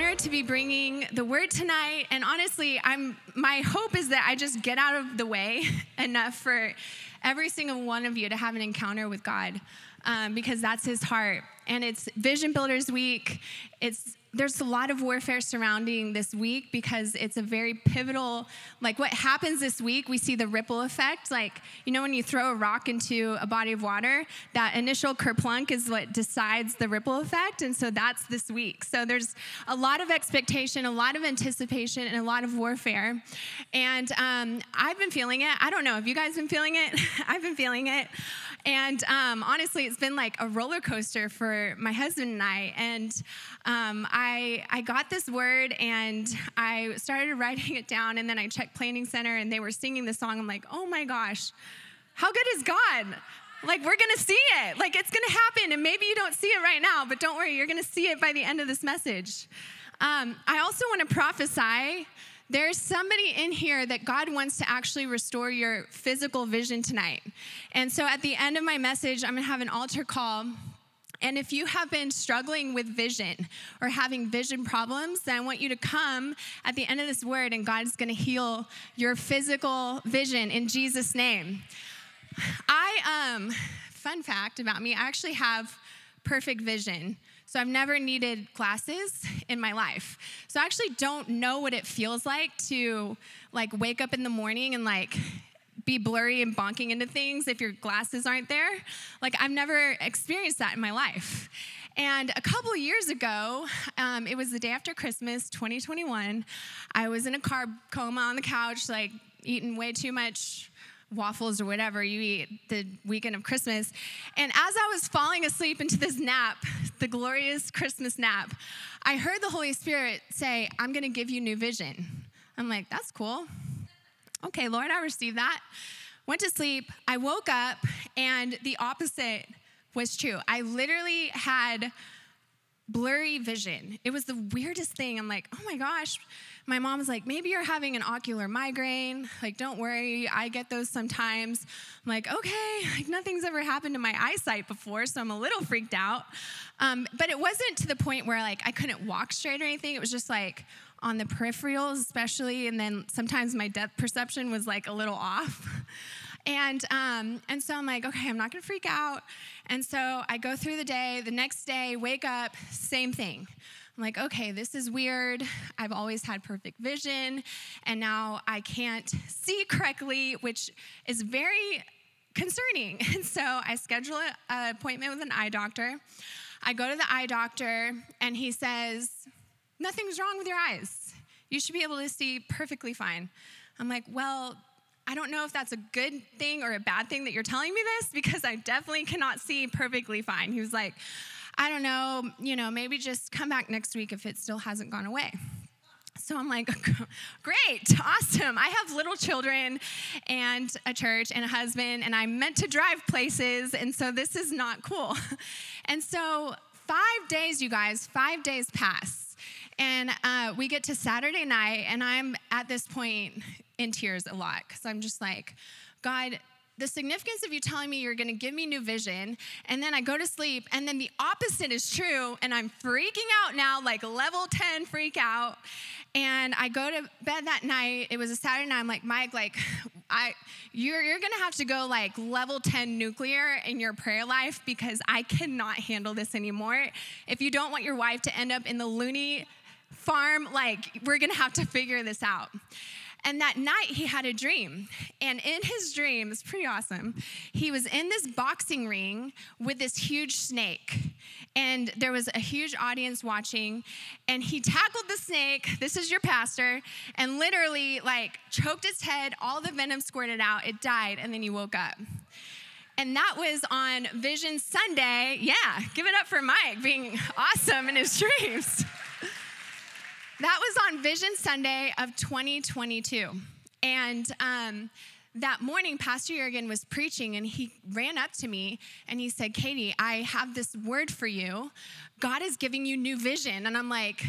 to be bringing the word tonight. And honestly, I'm my hope is that I just get out of the way enough for every single one of you to have an encounter with God, um, because that's His heart. And it's Vision Builders Week. It's there's a lot of warfare surrounding this week because it's a very pivotal like what happens this week we see the ripple effect. Like you know when you throw a rock into a body of water that initial kerplunk is what decides the ripple effect and so that's this week. So there's a lot of expectation a lot of anticipation and a lot of warfare. And um, i've been feeling it. I don't know. Have you guys been feeling it? I've been feeling it. And um, honestly, it's been like a roller coaster for my husband and I. And um, I, I got this word and I started writing it down. And then I checked Planning Center and they were singing the song. I'm like, oh my gosh, how good is God? Like, we're gonna see it. Like, it's gonna happen. And maybe you don't see it right now, but don't worry, you're gonna see it by the end of this message. Um, I also wanna prophesy there's somebody in here that God wants to actually restore your physical vision tonight. And so at the end of my message, I'm gonna have an altar call. And if you have been struggling with vision or having vision problems, then I want you to come at the end of this word and God is going to heal your physical vision in Jesus' name. I, um, fun fact about me, I actually have perfect vision. So I've never needed glasses in my life. So I actually don't know what it feels like to like wake up in the morning and like be blurry and bonking into things if your glasses aren't there. Like I've never experienced that in my life. And a couple years ago, um, it was the day after Christmas, 2021. I was in a carb coma on the couch, like eating way too much waffles or whatever you eat the weekend of Christmas. And as I was falling asleep into this nap, the glorious Christmas nap, I heard the Holy Spirit say, I'm going to give you new vision. I'm like, that's cool. Okay, Lord, I received that. Went to sleep. I woke up, and the opposite was true. I literally had blurry vision. It was the weirdest thing. I'm like, oh my gosh. My mom was like, maybe you're having an ocular migraine. Like, don't worry, I get those sometimes. I'm like, okay, like nothing's ever happened to my eyesight before, so I'm a little freaked out. Um, but it wasn't to the point where like I couldn't walk straight or anything. It was just like on the peripherals, especially, and then sometimes my depth perception was like a little off. And, um, and so I'm like, okay, I'm not gonna freak out. And so I go through the day. The next day, wake up, same thing. I'm like, okay, this is weird. I've always had perfect vision, and now I can't see correctly, which is very concerning. And so I schedule an appointment with an eye doctor. I go to the eye doctor, and he says, Nothing's wrong with your eyes. You should be able to see perfectly fine. I'm like, Well, I don't know if that's a good thing or a bad thing that you're telling me this because I definitely cannot see perfectly fine. He was like, I don't know, you know, maybe just come back next week if it still hasn't gone away. So I'm like, great, awesome. I have little children and a church and a husband, and I'm meant to drive places, and so this is not cool. And so, five days, you guys, five days pass. And uh, we get to Saturday night, and I'm at this point in tears a lot because I'm just like, God, the significance of you telling me you're going to give me new vision, and then I go to sleep, and then the opposite is true, and I'm freaking out now, like level 10 freak out. And I go to bed that night. It was a Saturday night. I'm like, Mike, like, I, you're, you're gonna have to go like level 10 nuclear in your prayer life because I cannot handle this anymore. If you don't want your wife to end up in the loony farm, like, we're gonna have to figure this out. And that night he had a dream. And in his dream, it's pretty awesome. He was in this boxing ring with this huge snake. And there was a huge audience watching. And he tackled the snake. This is your pastor. And literally, like, choked its head. All the venom squirted out. It died. And then he woke up. And that was on Vision Sunday. Yeah, give it up for Mike being awesome in his dreams. That was on Vision Sunday of 2022. And um, that morning, Pastor Jurgen was preaching and he ran up to me and he said, Katy, I have this word for you. God is giving you new vision. And I'm like,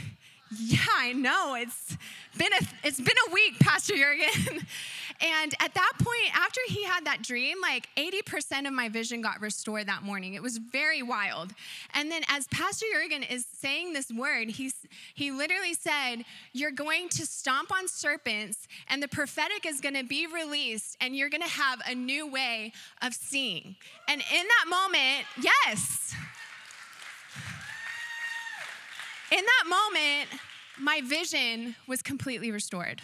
yeah, I know. It's been a it's been a week, Pastor Jurgen. and at that point, after he had that dream, like 80% of my vision got restored that morning. It was very wild. And then as Pastor Jurgen is saying this word, he's he literally said, You're going to stomp on serpents, and the prophetic is gonna be released, and you're gonna have a new way of seeing. And in that moment, yes. In that moment, my vision was completely restored.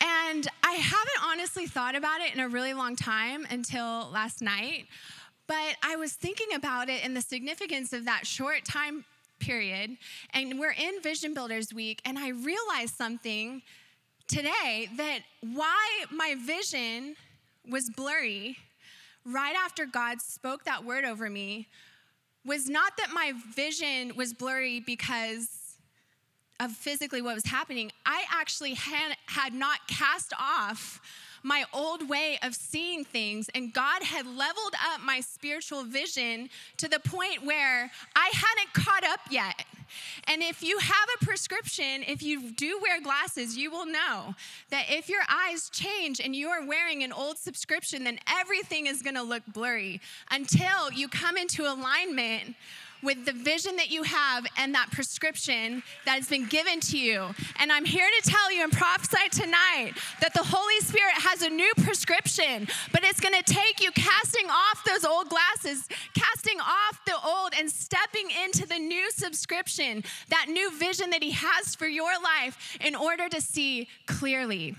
And I haven't honestly thought about it in a really long time until last night, but I was thinking about it and the significance of that short time period. And we're in Vision Builders Week, and I realized something today that why my vision was blurry right after God spoke that word over me was not that my vision was blurry because of physically what was happening. I actually had, had not cast off my old way of seeing things, and God had leveled up my spiritual vision to the point where I hadn't caught up yet. And if you have a prescription, if you do wear glasses, you will know that if your eyes change and you are wearing an old subscription, then everything is gonna look blurry until you come into alignment with the vision that you have and that prescription that has been given to you. And I'm here to tell you and prophesy tonight that the Holy Spirit has a new prescription, but it's gonna take you casting off those old glasses, casting off the old, and stepping into the new subscription, that new vision that He has for your life in order to see clearly.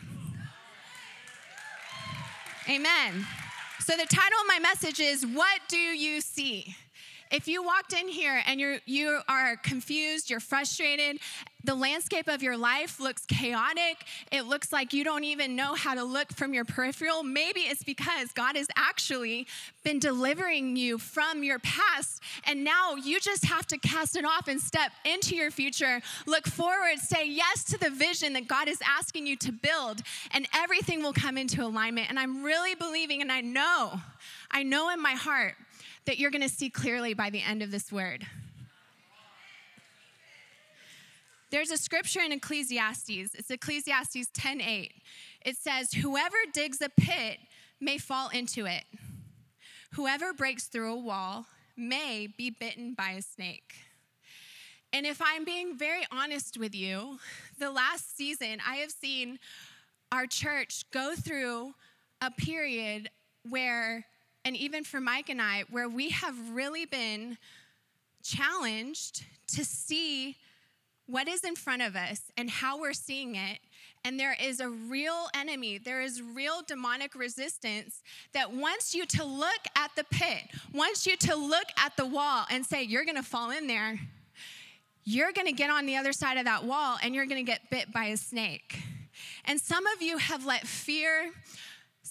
Amen. So, the title of my message is What Do You See? If you walked in here and you're you are confused, you're frustrated, the landscape of your life looks chaotic, it looks like you don't even know how to look from your peripheral, maybe it's because God has actually been delivering you from your past and now you just have to cast it off and step into your future, look forward, say yes to the vision that God is asking you to build and everything will come into alignment. And I'm really believing and I know I know in my heart that you're going to see clearly by the end of this word. There's a scripture in Ecclesiastes. It's Ecclesiastes 10:8. It says, "Whoever digs a pit may fall into it. Whoever breaks through a wall may be bitten by a snake." And if I'm being very honest with you, the last season I have seen our church go through a period where and even for Mike and I, where we have really been challenged to see what is in front of us and how we're seeing it. And there is a real enemy, there is real demonic resistance that wants you to look at the pit, wants you to look at the wall and say, You're gonna fall in there. You're gonna get on the other side of that wall and you're gonna get bit by a snake. And some of you have let fear,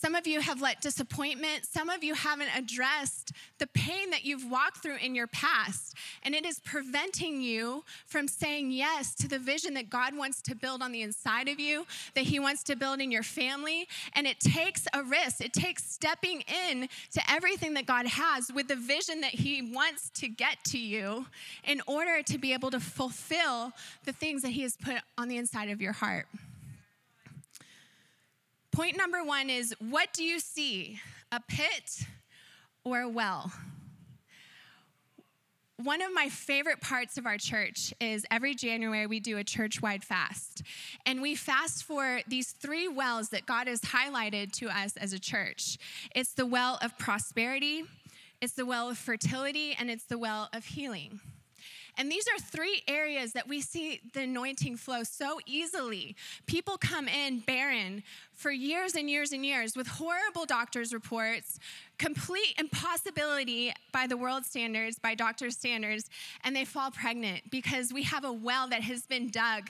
some of you have let disappointment, some of you haven't addressed the pain that you've walked through in your past. And it is preventing you from saying yes to the vision that God wants to build on the inside of you, that He wants to build in your family. And it takes a risk, it takes stepping in to everything that God has with the vision that He wants to get to you in order to be able to fulfill the things that He has put on the inside of your heart. Point number one is what do you see? A pit or a well? One of my favorite parts of our church is every January we do a church wide fast. And we fast for these three wells that God has highlighted to us as a church it's the well of prosperity, it's the well of fertility, and it's the well of healing. And these are three areas that we see the anointing flow so easily. People come in barren for years and years and years with horrible doctor's reports, complete impossibility by the world standards, by doctor's standards, and they fall pregnant because we have a well that has been dug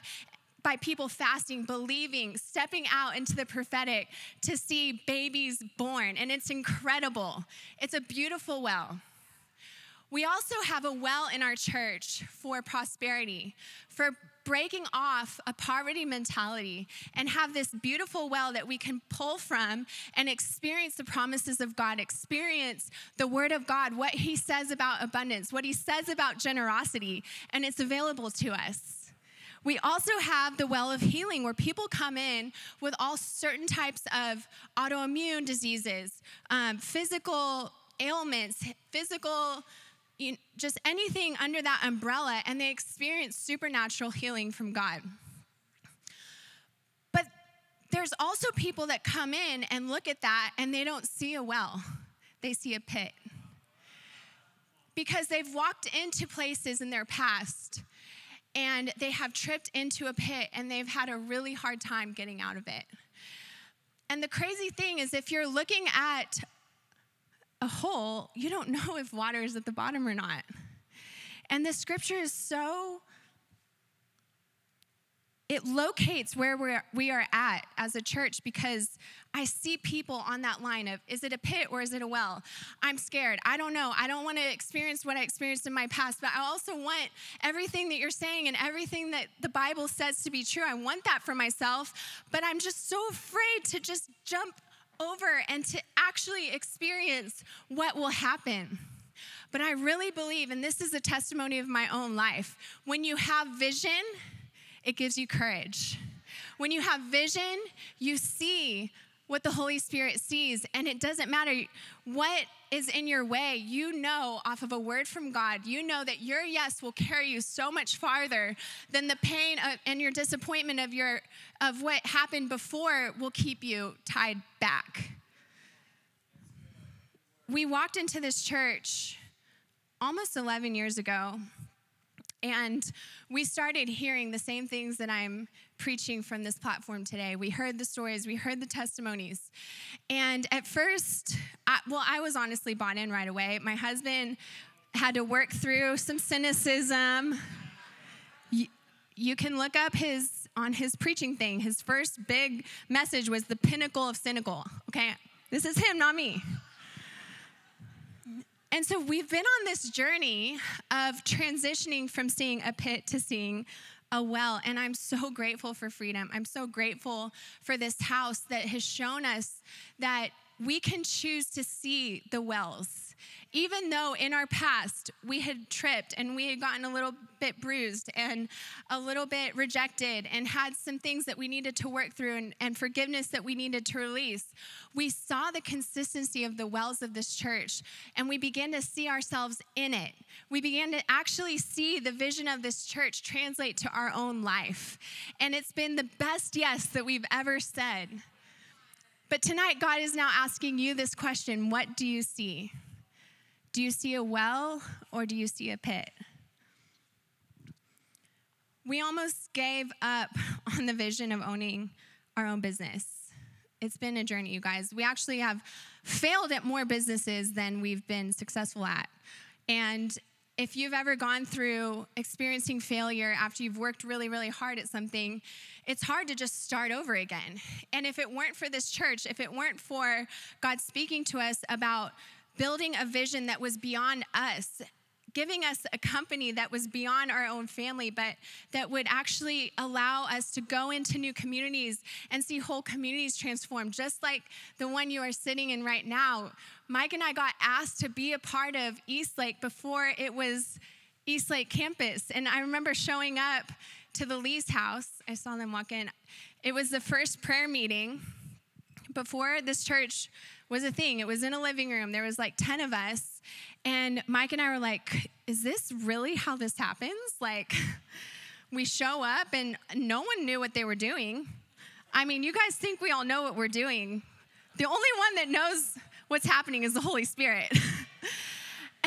by people fasting, believing, stepping out into the prophetic to see babies born. And it's incredible. It's a beautiful well. We also have a well in our church for prosperity, for breaking off a poverty mentality and have this beautiful well that we can pull from and experience the promises of God, experience the word of God, what he says about abundance, what he says about generosity, and it's available to us. We also have the well of healing where people come in with all certain types of autoimmune diseases, um, physical ailments, physical you, just anything under that umbrella, and they experience supernatural healing from God. But there's also people that come in and look at that and they don't see a well, they see a pit. Because they've walked into places in their past and they have tripped into a pit and they've had a really hard time getting out of it. And the crazy thing is, if you're looking at a hole, you don't know if water is at the bottom or not. And the scripture is so, it locates where we're, we are at as a church because I see people on that line of, is it a pit or is it a well? I'm scared. I don't know. I don't want to experience what I experienced in my past, but I also want everything that you're saying and everything that the Bible says to be true. I want that for myself, but I'm just so afraid to just jump over and to actually experience what will happen. But I really believe, and this is a testimony of my own life, when you have vision, it gives you courage. When you have vision, you see what the Holy Spirit sees. And it doesn't matter what is in your way, you know, off of a word from God, you know that your yes will carry you so much farther than the pain and your disappointment of, your, of what happened before will keep you tied back. We walked into this church almost 11 years ago and we started hearing the same things that I'm preaching from this platform today. We heard the stories, we heard the testimonies. And at first, I, well, I was honestly bought in right away. My husband had to work through some cynicism. You, you can look up his on his preaching thing. His first big message was the pinnacle of cynical. Okay, this is him, not me. And so we've been on this journey of transitioning from seeing a pit to seeing a well. And I'm so grateful for freedom. I'm so grateful for this house that has shown us that we can choose to see the wells even though in our past we had tripped and we had gotten a little bit bruised and a little bit rejected and had some things that we needed to work through and, and forgiveness that we needed to release, we saw the consistency of the wells of this church and we began to see ourselves in it. We began to actually see the vision of this church translate to our own life. And it's been the best yes that we've ever said. But tonight, God is now asking you this question What do you see? Do you see a well or do you see a pit? We almost gave up on the vision of owning our own business. It's been a journey, you guys. We actually have failed at more businesses than we've been successful at. And if you've ever gone through experiencing failure after you've worked really, really hard at something, it's hard to just start over again. And if it weren't for this church, if it weren't for God speaking to us about building a vision that was beyond us, giving us a company that was beyond our own family, but that would actually allow us to go into new communities and see whole communities transformed, just like the one you are sitting in right now. Mike and I got asked to be a part of Eastlake before it was Eastlake campus. And I remember showing up to the Lee's house. I saw them walk in. It was the first prayer meeting before this church was a thing. It was in a living room. There was like 10 of us. And Mike and I were like, is this really how this happens? Like, we show up and no one knew what they were doing. I mean, you guys think we all know what we're doing. The only one that knows what's happening is the Holy Spirit.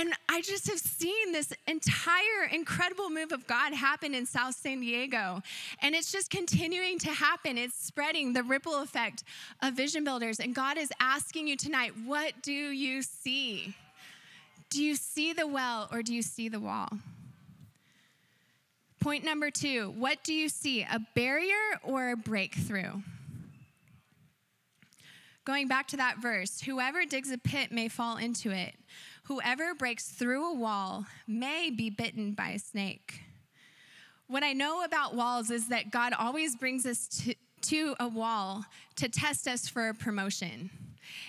And I just have seen this entire incredible move of God happen in South San Diego. And it's just continuing to happen. It's spreading the ripple effect of vision builders. And God is asking you tonight, what do you see? Do you see the well or do you see the wall? Point number two what do you see, a barrier or a breakthrough? Going back to that verse, whoever digs a pit may fall into it. Whoever breaks through a wall may be bitten by a snake. What I know about walls is that God always brings us to, to a wall to test us for a promotion.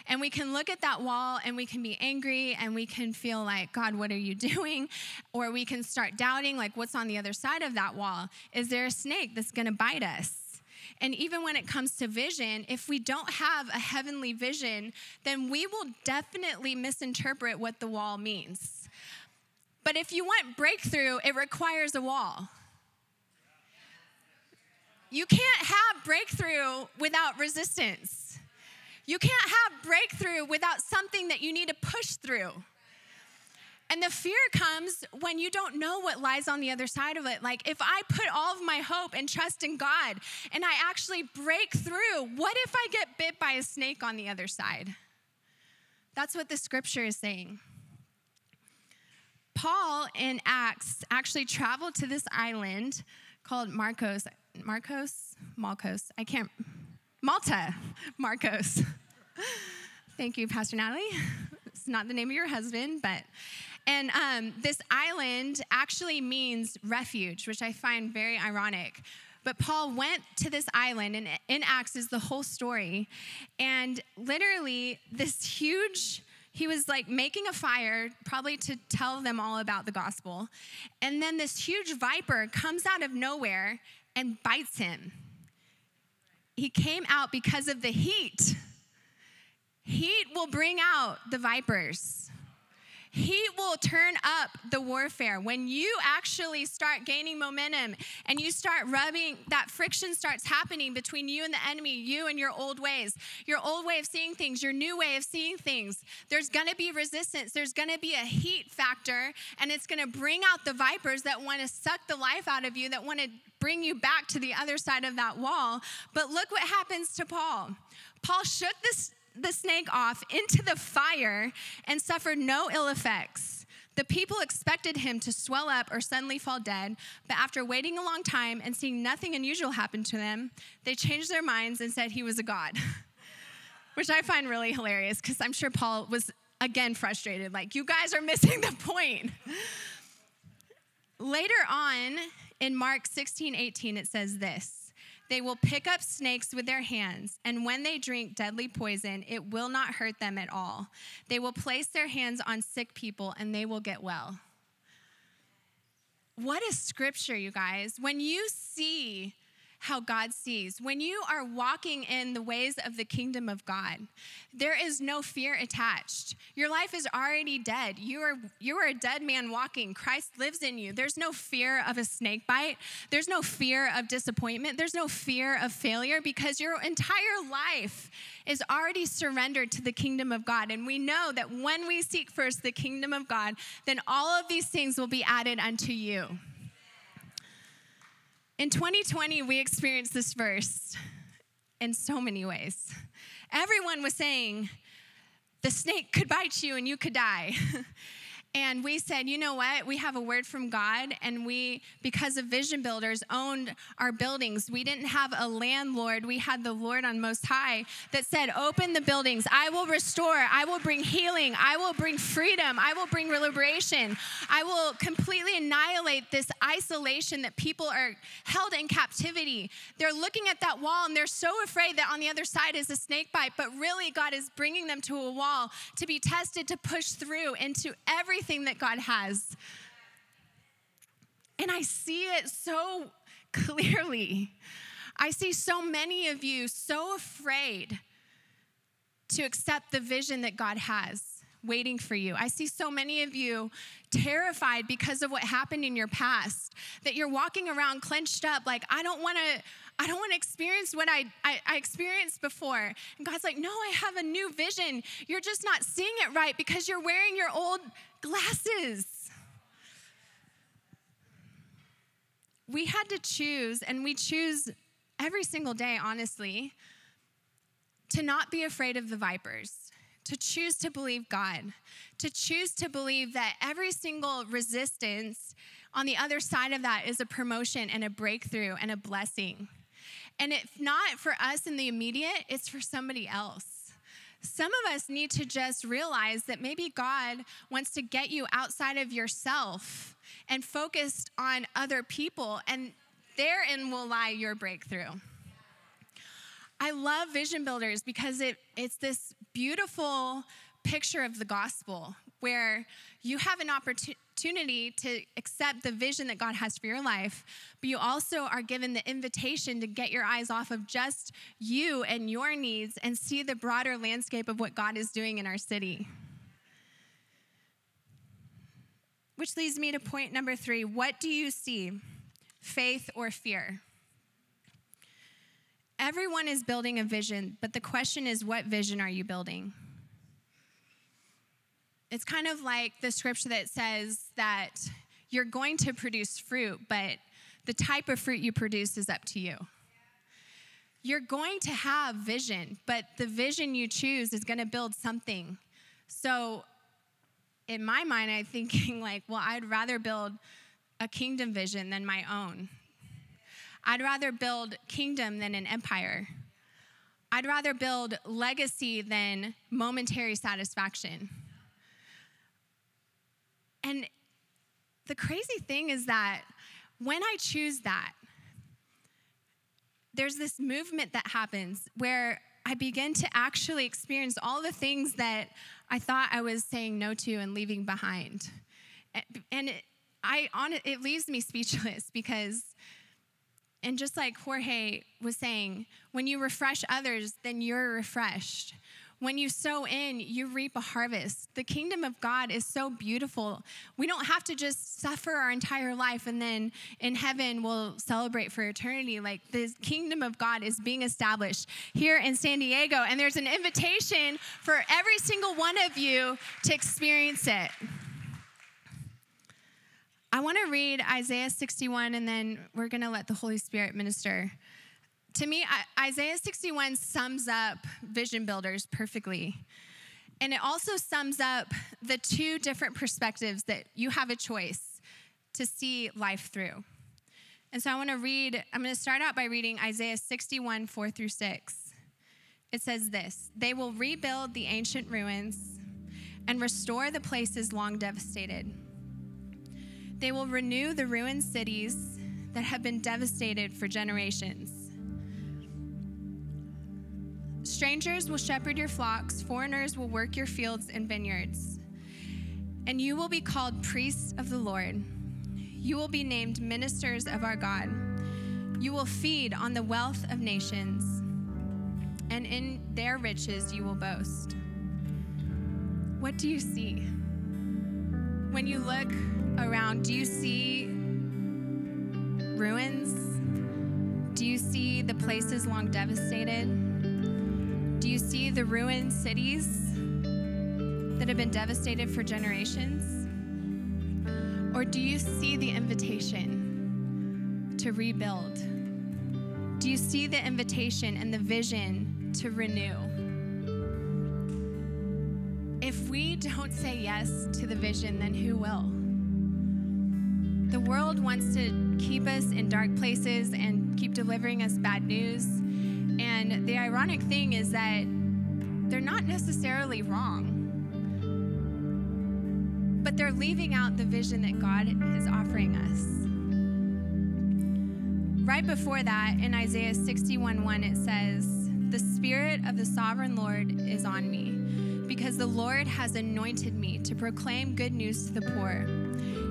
And we can look at that wall and we can be angry and we can feel like, God, what are you doing? Or we can start doubting, like, what's on the other side of that wall? Is there a snake that's gonna bite us? And even when it comes to vision, if we don't have a heavenly vision, then we will definitely misinterpret what the wall means. But if you want breakthrough, it requires a wall. You can't have breakthrough without resistance. You can't have breakthrough without something that you need to push through. And the fear comes when you don't know what lies on the other side of it. Like, if I put all of my hope and trust in God and I actually break through, what if I get bit by a snake on the other side? That's what the scripture is saying. Paul in Acts actually traveled to this island called Marcos. Marcos? Malcos. I can't. Malta. Marcos. Thank you, Pastor Natalie. It's not the name of your husband, but and um, this island actually means refuge, which I find very ironic. But Paul went to this island, and in Acts is the whole story. And literally, this huge, he was like making a fire, probably to tell them all about the gospel. And then this huge viper comes out of nowhere and bites him. He came out because of the heat. Heat will bring out the vipers. He will turn up the warfare. When you actually start gaining momentum and you start rubbing, that friction starts happening between you and the enemy, you and your old ways, your old way of seeing things, your new way of seeing things. There's gonna be resistance, there's gonna be a heat factor, and it's gonna bring out the vipers that wanna suck the life out of you, that wanna bring you back to the other side of that wall. But look what happens to Paul. Paul shook this the snake off into the fire and suffered no ill effects. The people expected him to swell up or suddenly fall dead, but after waiting a long time and seeing nothing unusual happen to them, they changed their minds and said he was a god, which I find really hilarious because I'm sure Paul was again frustrated, like, you guys are missing the point. Later on in Mark 16 18, it says this. They will pick up snakes with their hands, and when they drink deadly poison, it will not hurt them at all. They will place their hands on sick people, and they will get well. What is scripture, you guys? When you see how God sees. When you are walking in the ways of the kingdom of God, there is no fear attached. Your life is already dead. You are you are a dead man walking. Christ lives in you. There's no fear of a snake bite. There's no fear of disappointment. There's no fear of failure because your entire life is already surrendered to the kingdom of God. And we know that when we seek first the kingdom of God, then all of these things will be added unto you. In 2020, we experienced this verse in so many ways. Everyone was saying, the snake could bite you and you could die. And we said, you know what? We have a word from God, and we, because of Vision Builders, owned our buildings. We didn't have a landlord. We had the Lord on Most High that said, Open the buildings. I will restore. I will bring healing. I will bring freedom. I will bring liberation. I will completely annihilate this isolation that people are held in captivity. They're looking at that wall and they're so afraid that on the other side is a snake bite, but really, God is bringing them to a wall to be tested, to push through into every everything that God has. And I see it so clearly. I see so many of you so afraid to accept the vision that God has waiting for you. I see so many of you terrified because of what happened in your past that you're walking around clenched up like I don't want to I don't want to experience what I, I, I, experienced before. And God's like, No, I have a new vision. You're just not seeing it right because you're wearing your old glasses. We had to choose, and we choose every single day, honestly, to not be afraid of the vipers, to choose to believe God, to choose to believe that every single resistance on the other side of that is a promotion and a breakthrough and a blessing. And if not for us in the immediate, it's for somebody else. Some of us need to just realize that maybe God wants to get you outside of yourself and focused on other people, and therein will lie your breakthrough. I love vision builders because it, it's this beautiful picture of the gospel where you have an opportunity to accept the vision that God has for your life, but you also are given the invitation to get your eyes off of just you and your needs and see the broader landscape of what God is doing in our city. Which leads me to point number three what do you see, faith or fear? Everyone is building a vision, but the question is, what vision are you building? It's kind of like the scripture that says that you're going to produce fruit, but the type of fruit you produce is up to you. You're going to have vision, but the vision you choose is going to build something. So, in my mind, I'm thinking, like, well, I'd rather build a kingdom vision than my own. I'd rather build kingdom than an empire. I'd rather build legacy than momentary satisfaction. And the crazy thing is that when I choose that, there's this movement that happens where I begin to actually experience all the things that I thought I was saying no to and leaving behind. And it, I on it, leaves me speechless because and just like Jorge was saying, when you refresh others, then you're refreshed. When you sow in, you reap a harvest. The kingdom of God is so beautiful. We don't have to just suffer our entire life and then in heaven we'll celebrate for eternity. Like the kingdom of God is being established here in San Diego, and there's an invitation for every single one of you to experience it. I want to read Isaiah 61 and then we're going to let the Holy Spirit minister to me, Isaiah 61 sums up vision builders perfectly. And it also sums up the two different perspectives that you have a choice to see life through. And so I want to read, I'm going to start out by reading Isaiah 61, 4 through 6. It says this They will rebuild the ancient ruins and restore the places long devastated. They will renew the ruined cities that have been devastated for generations. Strangers will shepherd your flocks, foreigners will work your fields and vineyards. And you will be called priests of the Lord. You will be named ministers of our God. You will feed on the wealth of nations, and in their riches you will boast. What do you see? When you look around, do you see ruins? Do you see the places long devastated? Do you see the ruined cities that have been devastated for generations? Or do you see the invitation to rebuild? Do you see the invitation and the vision to renew? If we don't say yes to the vision, then who will? The world wants to keep us in dark places and keep delivering us bad news and the ironic thing is that they're not necessarily wrong, but they're leaving out the vision that God is offering us. Right before that, in Isaiah 61 1, it says, The Spirit of the sovereign Lord is on me, because the Lord has anointed me to proclaim good news to the poor.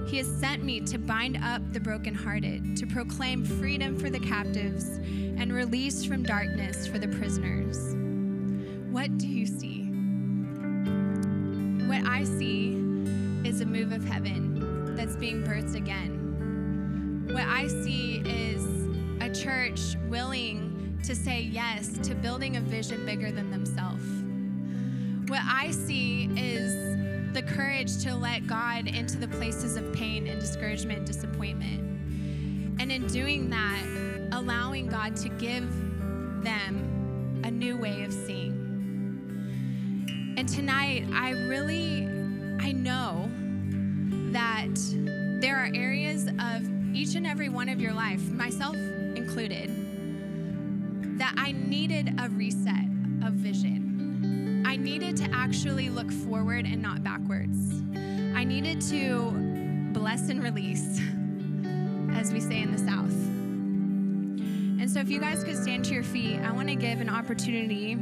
He has sent me to bind up the brokenhearted, to proclaim freedom for the captives and release from darkness for the prisoners. What do you see? What I see is a move of heaven that's being birthed again. What I see is a church willing to say yes to building a vision bigger than themselves. What I see is the courage to let God into the places of pain and discouragement and disappointment. And in doing that, allowing God to give them a new way of seeing. And tonight, I really, I know that there are areas of each and every one of your life, myself included, that I needed a reset of vision. Needed to actually look forward and not backwards. I needed to bless and release, as we say in the South. And so, if you guys could stand to your feet, I want to give an opportunity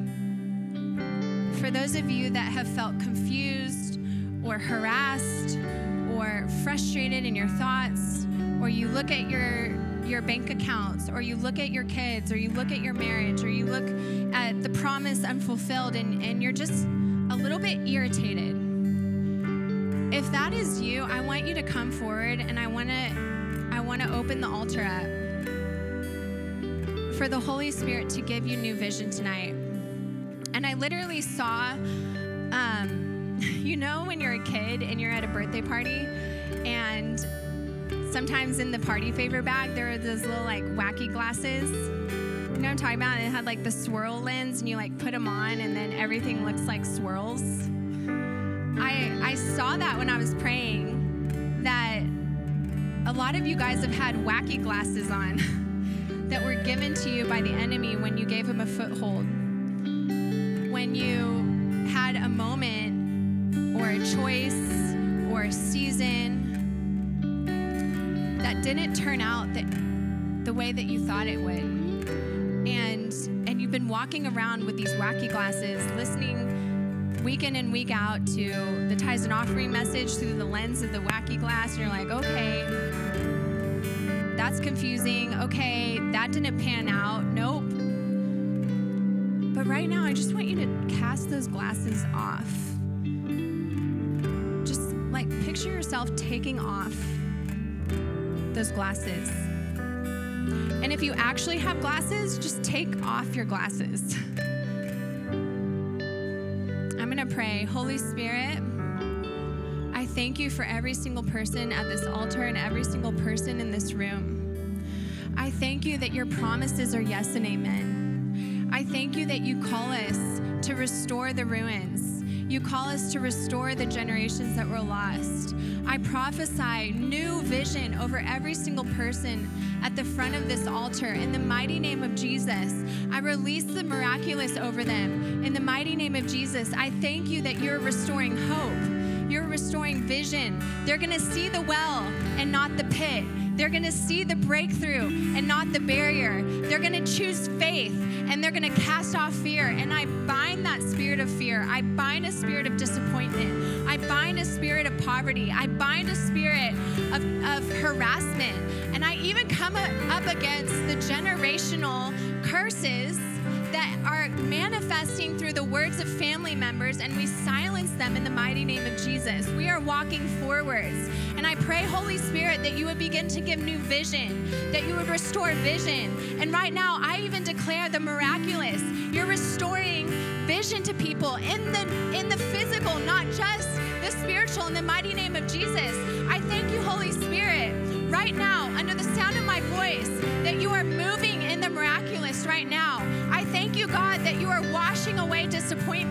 for those of you that have felt confused or harassed or frustrated in your thoughts, or you look at your your bank accounts, or you look at your kids, or you look at your marriage, or you look at the promise unfulfilled, and, and you're just a little bit irritated. If that is you, I want you to come forward and I want to I want to open the altar up for the Holy Spirit to give you new vision tonight. And I literally saw um, you know when you're a kid and you're at a birthday party and sometimes in the party favor bag there are those little like wacky glasses. You know what i'm talking about? It had like the swirl lens and you like put them on and then everything looks like swirls. I i saw that when i was praying that a lot of you guys have had wacky glasses on that were given to you by the enemy when you gave him a foothold. When you had a moment or a choice or a season that didn't turn out that the way that you thought it would. And and you've been walking around with these wacky glasses listening week in and week out to the tithes and offering message through the lens of the wacky glass. And you're like okay that's confusing. Okay that didn't pan out. Nope. But right now i just want you to cast those glasses off. Just like picture yourself taking off those glasses. And if you actually have glasses, just take off your glasses. I'm going to pray. Holy Spirit, I thank you for every single person at this altar and every single person in this room. I thank you that your promises are yes and amen. I thank you that you call us to restore the ruins. You call us to restore the generations that were lost. I prophesy new vision over every single person at the front of this altar. In the mighty name of Jesus, I release the miraculous over them. In the mighty name of Jesus, I thank you that you're restoring hope. You're restoring vision. They're going to see the well and not the pit. They're going to see the breakthrough and not the barrier. They're going to choose faith and they're going to cast off fear. And I bind that spirit of fear. I bind a spirit of disappointment. I bind a spirit of poverty. I bind a spirit of, of harassment. And I even come up against the generational curses that are manifesting through the words of family members, and we silence them in the mighty name of Jesus. We are walking forwards. And I pray, Holy Spirit, that you would begin to give new vision, that you would restore vision. And right now, I even declare the miraculous. You're restoring vision to people in the in the physical, not just the spiritual, in the mighty name of Jesus. I thank you, Holy Spirit, right now, under the sound of my voice, that you are moving in the miraculous right now. Thank you, God, that you are washing away disappointment.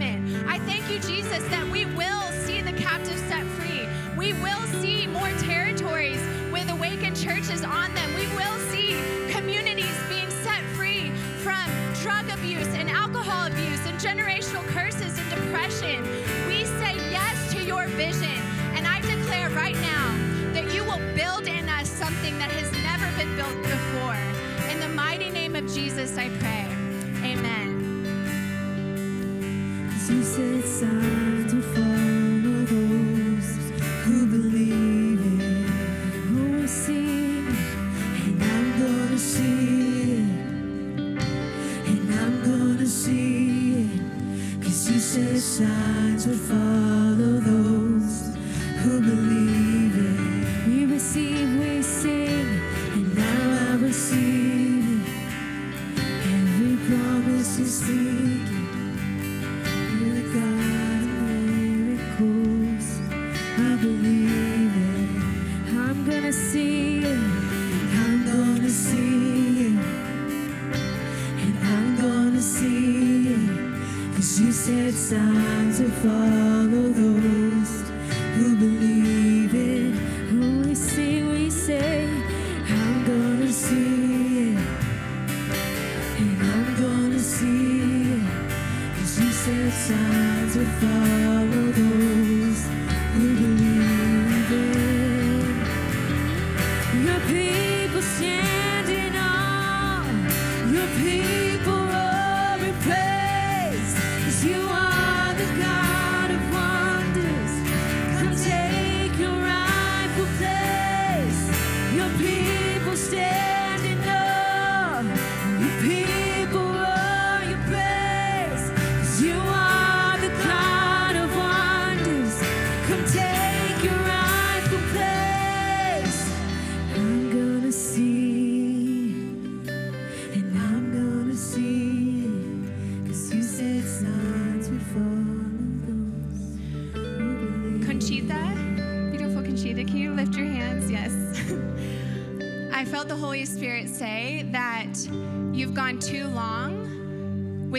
Cause you said signs will follow those who believe it. When we sing, we say, I'm gonna see it. And I'm gonna see it. Cause you said signs will follow those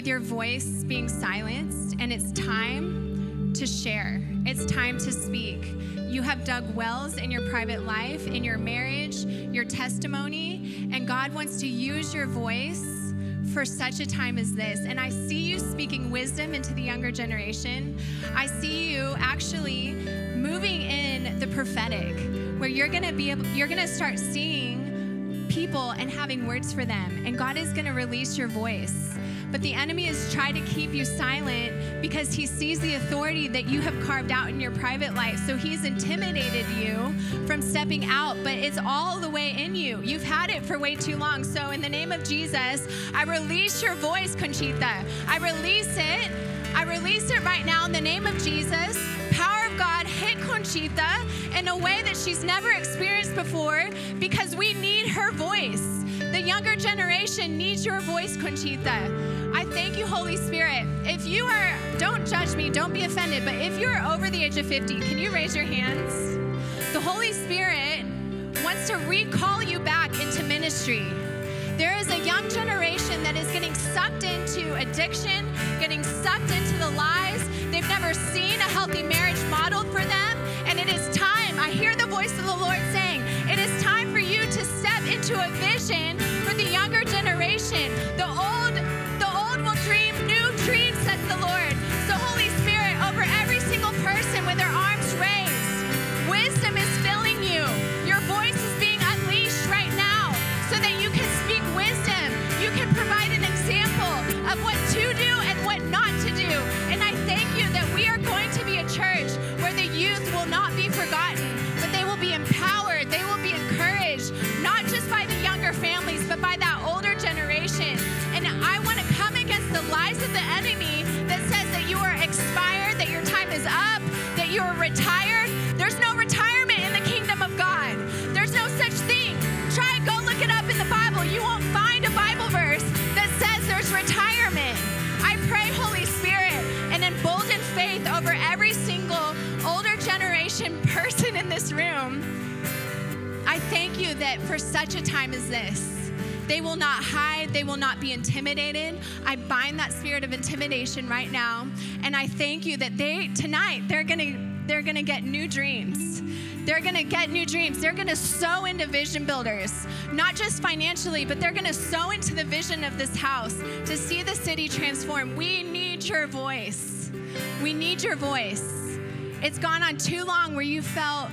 your voice being silenced, and it's time to share. It's time to speak. You have dug wells in your private life, in your marriage, your testimony, and God wants to use your voice for such a time as this. And I see you speaking wisdom into the younger generation. I see you actually moving in the prophetic, where you're gonna be able, you're gonna start seeing people and having words for them. And God is gonna release your voice. But the enemy has tried to keep you silent because he sees the authority that you have carved out in your private life. So he's intimidated you from stepping out, but it's all the way in you. You've had it for way too long. So, in the name of Jesus, I release your voice, Conchita. I release it. I release it right now in the name of Jesus. Power of God hit Conchita in a way that she's never experienced before because we need her voice. The younger generation needs your voice, Conchita. I thank you, Holy Spirit. If you are, don't judge me, don't be offended, but if you are over the age of 50, can you raise your hands? The Holy Spirit wants to recall you back into ministry. There is a young generation that is getting sucked into addiction, getting sucked into the lies. They've never seen a healthy marriage modeled for them. And it is time, I hear the voice of the Lord saying, it is time for you to step into a vision generation. For such a time as this, they will not hide, they will not be intimidated. I bind that spirit of intimidation right now, and I thank you that they tonight they're going to they're to get new dreams. They're to get new dreams. They're to sow into vision builders, not just financially, but they're to sow into the vision of this house to see the city transform. We need your voice. We need your voice. It's gone on too long where you felt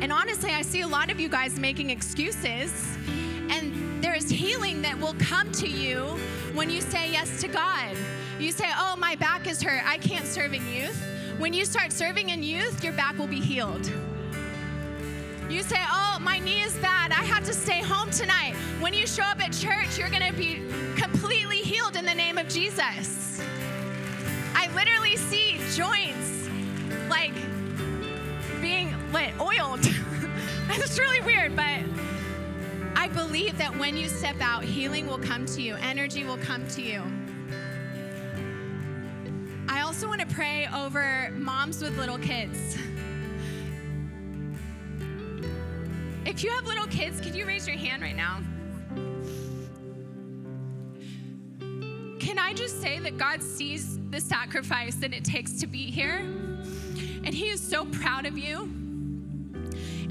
and honestly, I see a lot of you guys making excuses. And there is healing that will come to you when you say yes to God. You say, Oh, my back is hurt. I can't serve in youth. When you start serving in youth, your back will be healed. You say, Oh, my knee is bad. I have to stay home tonight. When you show up at church, you're going to be completely healed in the name of Jesus. I literally see joints like being oiled. It's really weird, but I believe that when you step out, healing will come to you, energy will come to you. I also want to pray over moms with little kids. If you have little kids, could you raise your hand right now? Can I just say that God sees the sacrifice that it takes to be here? And He is so proud of you.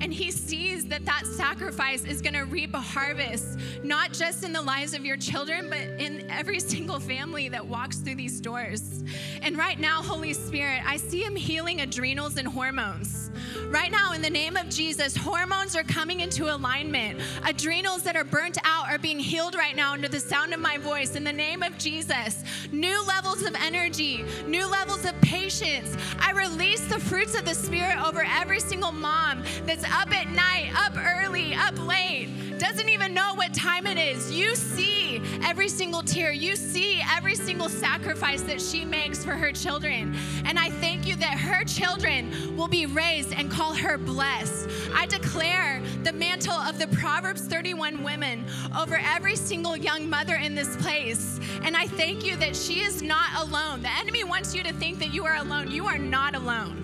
And he sees that that sacrifice is going to reap a harvest, not just in the lives of your children, but in every single family that walks through these doors. And right now, Holy Spirit, I see him healing adrenals and hormones. Right now, in the name of Jesus, hormones are coming into alignment. Adrenals that are burnt out are being healed right now under the sound of my voice. In the name of Jesus, new levels of energy, new levels of patience. I release the fruits of the Spirit over every single mom that's up at night, up early, up late, doesn't even know what time it is. You see every single tear, you see every single sacrifice that she makes for her children. And I thank you that her children will be raised and call her blessed. I declare the mantle of the Proverbs 31 women over every single young mother in this place. And I thank you that she is not alone. The enemy wants you to think that you are alone. You are not alone.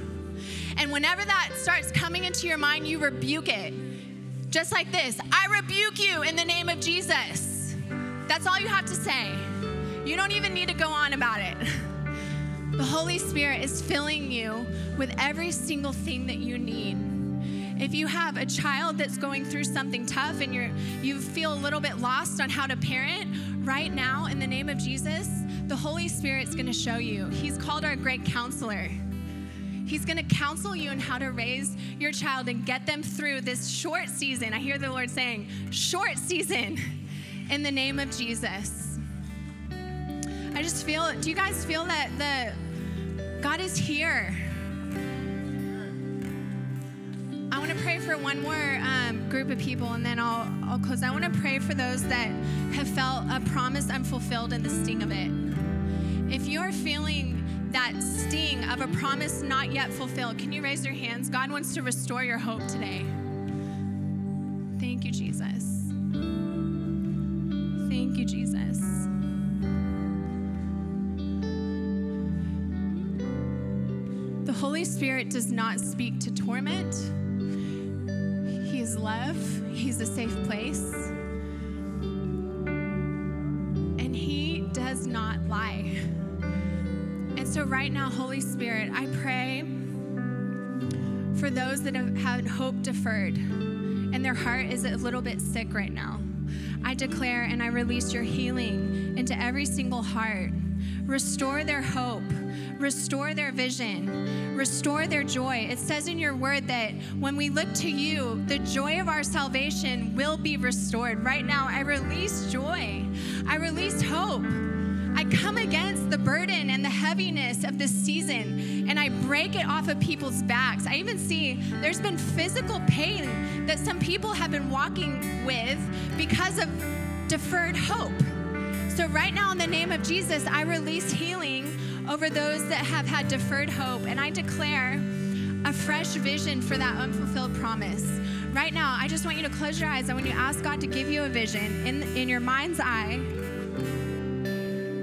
And whenever that starts coming into your mind, you rebuke it. Just like this I rebuke you in the name of Jesus. That's all you have to say. You don't even need to go on about it. The Holy Spirit is filling you with every single thing that you need. If you have a child that's going through something tough and you're you feel a little bit lost on how to parent, right now in the name of Jesus, the Holy Spirit's going to show you. He's called our great counselor. He's going to counsel you on how to raise your child and get them through this short season. I hear the Lord saying, short season, in the name of Jesus. I just feel, do you guys feel that the God is here? I want to pray for one more um, group of people and then I'll, I'll close. I want to pray for those that have felt a promise unfulfilled and the sting of it. If you're feeling that sting of a promise not yet fulfilled, can you raise your hands? God wants to restore your hope today. Thank you, Jesus. You, Jesus. The Holy Spirit does not speak to torment. He is love. He's a safe place. And He does not lie. And so, right now, Holy Spirit, I pray for those that have had hope deferred and their heart is a little bit sick right now. I declare and I release your healing into every single heart. Restore their hope, restore their vision, restore their joy. It says in your word that when we look to you, the joy of our salvation will be restored. Right now, I release joy, I release hope. Come against the burden and the heaviness of this season and I break it off of people's backs. I even see there's been physical pain that some people have been walking with because of deferred hope. So, right now, in the name of Jesus, I release healing over those that have had deferred hope and I declare a fresh vision for that unfulfilled promise. Right now, I just want you to close your eyes. I want you to ask God to give you a vision in, in your mind's eye.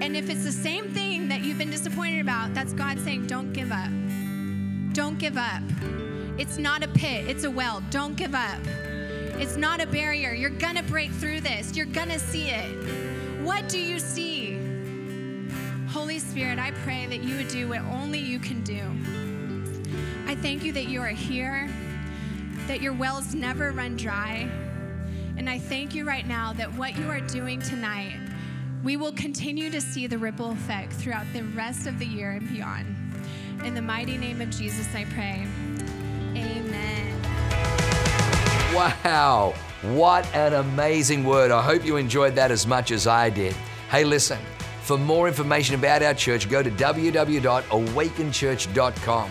And if it's the same thing that you've been disappointed about, that's God saying, don't give up. Don't give up. It's not a pit, it's a well. Don't give up. It's not a barrier. You're gonna break through this, you're gonna see it. What do you see? Holy Spirit, I pray that you would do what only you can do. I thank you that you are here, that your wells never run dry. And I thank you right now that what you are doing tonight we will continue to see the ripple effect throughout the rest of the year and beyond. In the mighty name of Jesus, I pray. Amen. Wow, what an amazing word. I hope you enjoyed that as much as I did. Hey, listen, for more information about our church, go to www.awakenchurch.com